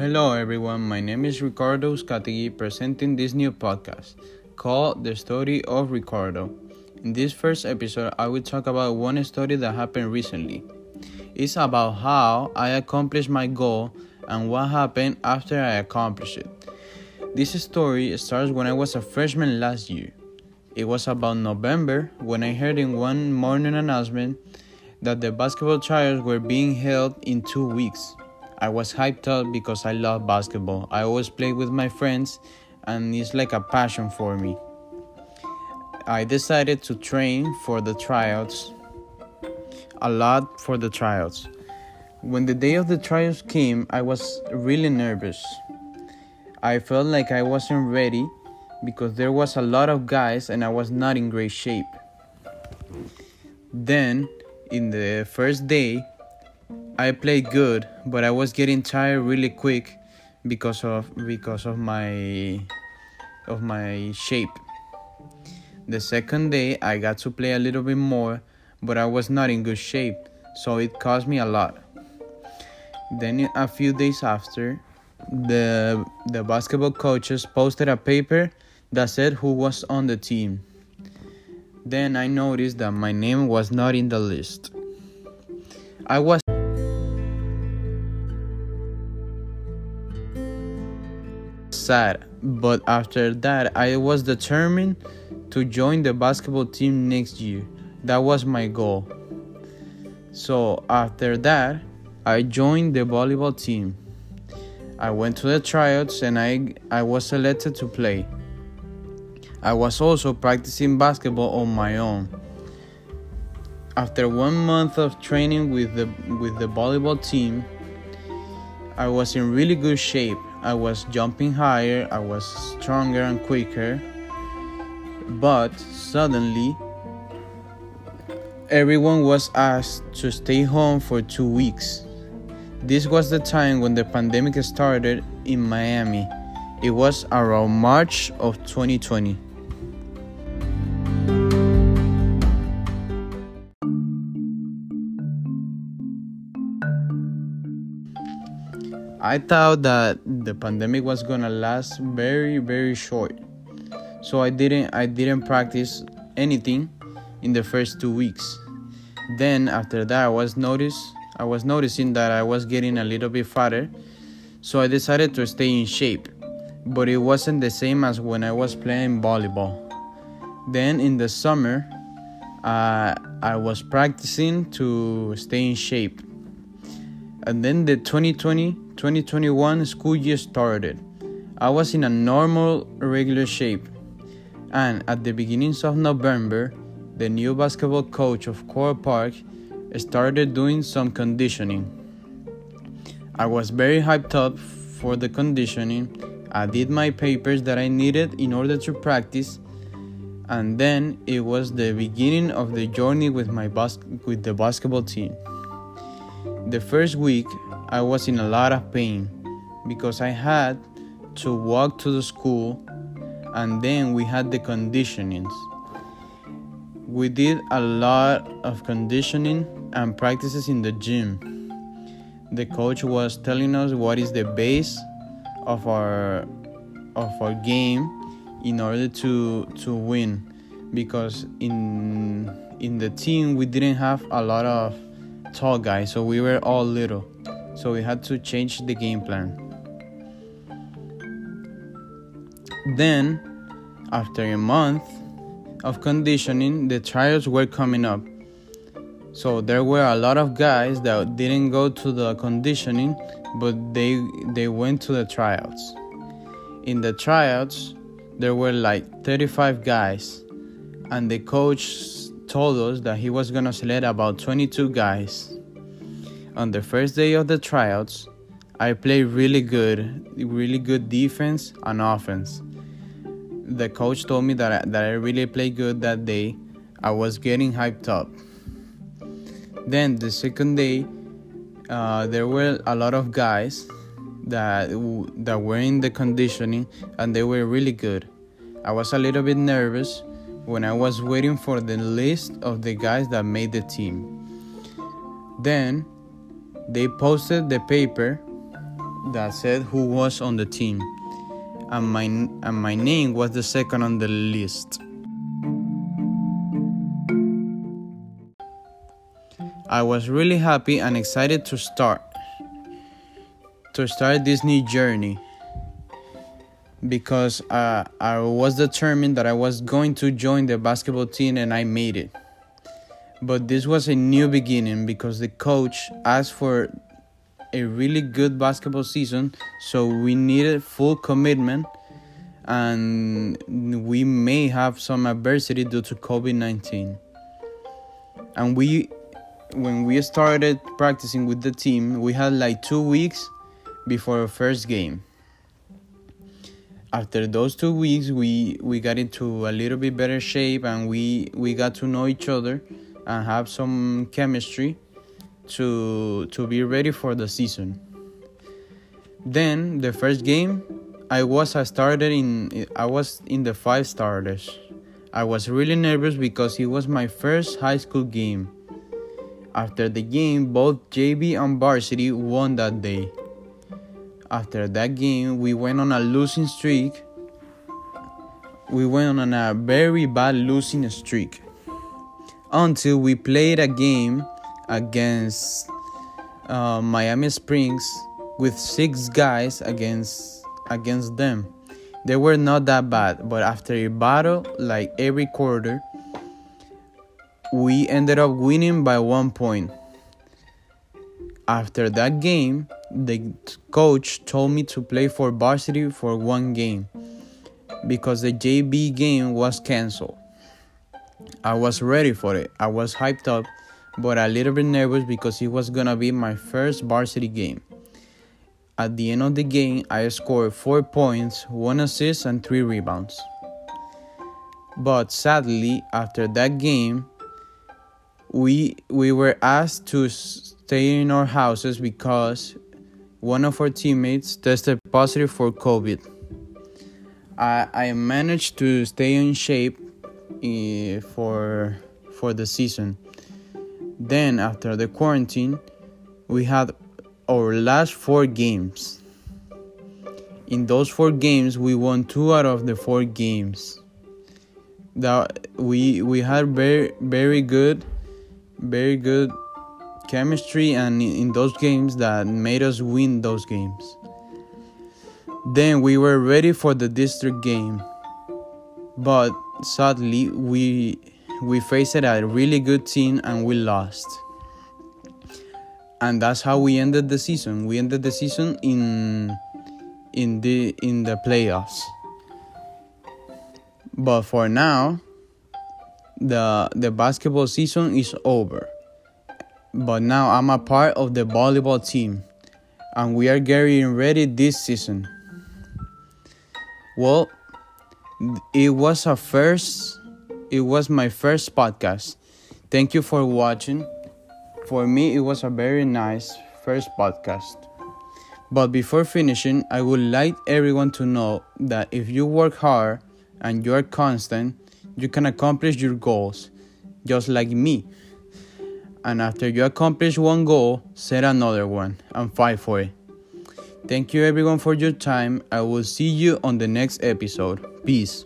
Hello everyone, my name is Ricardo Uzcategui presenting this new podcast called The Story of Ricardo. In this first episode, I will talk about one story that happened recently. It's about how I accomplished my goal and what happened after I accomplished it. This story starts when I was a freshman last year. It was about November when I heard in one morning announcement that the basketball trials were being held in two weeks. I was hyped up because I love basketball. I always play with my friends and it's like a passion for me. I decided to train for the tryouts a lot for the tryouts. When the day of the trials came, I was really nervous. I felt like I wasn't ready because there was a lot of guys and I was not in great shape. Then, in the first day, I played good, but I was getting tired really quick because of because of my of my shape. The second day I got to play a little bit more, but I was not in good shape, so it cost me a lot. Then a few days after, the the basketball coaches posted a paper that said who was on the team. Then I noticed that my name was not in the list. I was sad, but after that, I was determined to join the basketball team next year. That was my goal. So after that, I joined the volleyball team. I went to the tryouts and I, I was selected to play. I was also practicing basketball on my own. After one month of training with the with the volleyball team, I was in really good shape. I was jumping higher, I was stronger and quicker. But suddenly, everyone was asked to stay home for two weeks. This was the time when the pandemic started in Miami. It was around March of 2020. I thought that the pandemic was gonna last very very short. So I didn't I didn't practice anything in the first 2 weeks. Then after that I was notice I was noticing that I was getting a little bit fatter. So I decided to stay in shape. But it wasn't the same as when I was playing volleyball. Then in the summer uh, I was practicing to stay in shape. And then the 2020 2021 school year started. I was in a normal, regular shape. And at the beginnings of November, the new basketball coach of Coral Park started doing some conditioning. I was very hyped up for the conditioning. I did my papers that I needed in order to practice, and then it was the beginning of the journey with my bas- with the basketball team. The first week, I was in a lot of pain because I had to walk to the school and then we had the conditionings. We did a lot of conditioning and practices in the gym. The coach was telling us what is the base of our of our game in order to to win because in in the team we didn't have a lot of tall guy, so we were all little so we had to change the game plan. Then, after a month of conditioning, the trials were coming up. So there were a lot of guys that didn't go to the conditioning, but they they went to the tryouts. In the tryouts, there were like 35 guys, and the coach told us that he was gonna select about 22 guys on the first day of the tryouts, I played really good, really good defense and offense. The coach told me that I, that I really played good that day. I was getting hyped up. Then the second day, uh, there were a lot of guys that that were in the conditioning and they were really good. I was a little bit nervous when I was waiting for the list of the guys that made the team. Then they posted the paper that said who was on the team, and my and my name was the second on the list. I was really happy and excited to start to start this new journey because uh, I was determined that I was going to join the basketball team and I made it. But this was a new beginning because the coach asked for a really good basketball season, so we needed full commitment and we may have some adversity due to COVID 19. And we, when we started practicing with the team, we had like two weeks before our first game after those two weeks we we got into a little bit better shape and we we got to know each other and have some chemistry to to be ready for the season. Then the first game i was i started in i was in the five starters. I was really nervous because it was my first high school game. After the game both JV and varsity won that day after that game, we went on a losing streak. We went on a very bad losing streak until we played a game against uh, Miami Springs with six guys against against them. They were not that bad, but after a battle, like every quarter, we ended up winning by one point. After that game, the coach told me to play for varsity for one game because the JV game was canceled. I was ready for it. I was hyped up, but a little bit nervous because it was gonna be my first varsity game. At the end of the game, I scored 4 points, 1 assist, and 3 rebounds. But sadly, after that game, we we were asked to stay in our houses because one of our teammates tested positive for COVID. I, I managed to stay in shape uh, for for the season. Then after the quarantine, we had our last four games. In those four games, we won two out of the four games. That we we had very very good, very good chemistry and in those games that made us win those games. Then we were ready for the district game. But sadly we we faced a really good team and we lost. And that's how we ended the season. We ended the season in in the in the playoffs. But for now, the the basketball season is over but now I'm a part of the volleyball team and we are getting ready this season. Well, it was a first it was my first podcast. Thank you for watching. For me it was a very nice first podcast. But before finishing, I would like everyone to know that if you work hard and you are constant, you can accomplish your goals just like me and after you accomplish one goal, set another one and fight for it. Thank you everyone for your time. I will see you on the next episode. Peace.